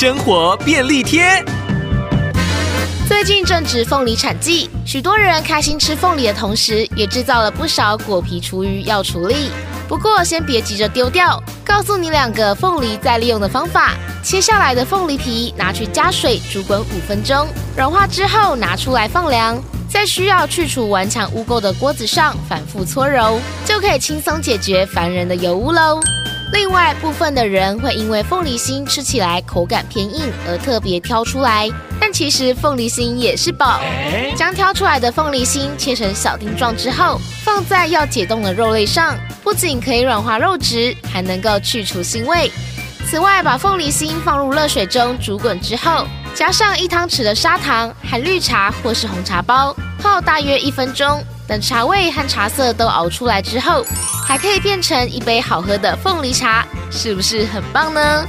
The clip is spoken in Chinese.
生活便利贴。最近正值凤梨产季，许多人开心吃凤梨的同时，也制造了不少果皮厨余要处理。不过，先别急着丢掉，告诉你两个凤梨再利用的方法：切下来的凤梨皮拿去加水煮滚五分钟，软化之后拿出来放凉，在需要去除顽强污垢的锅子上反复搓揉，就可以轻松解决烦人的油污喽。另外，部分的人会因为凤梨心吃起来口感偏硬而特别挑出来，但其实凤梨心也是宝。将挑出来的凤梨心切成小丁状之后，放在要解冻的肉类上，不仅可以软化肉质，还能够去除腥味。此外，把凤梨心放入热水中煮滚之后，加上一汤匙的砂糖，含绿茶或是红茶包，泡大约一分钟。等茶味和茶色都熬出来之后，还可以变成一杯好喝的凤梨茶，是不是很棒呢？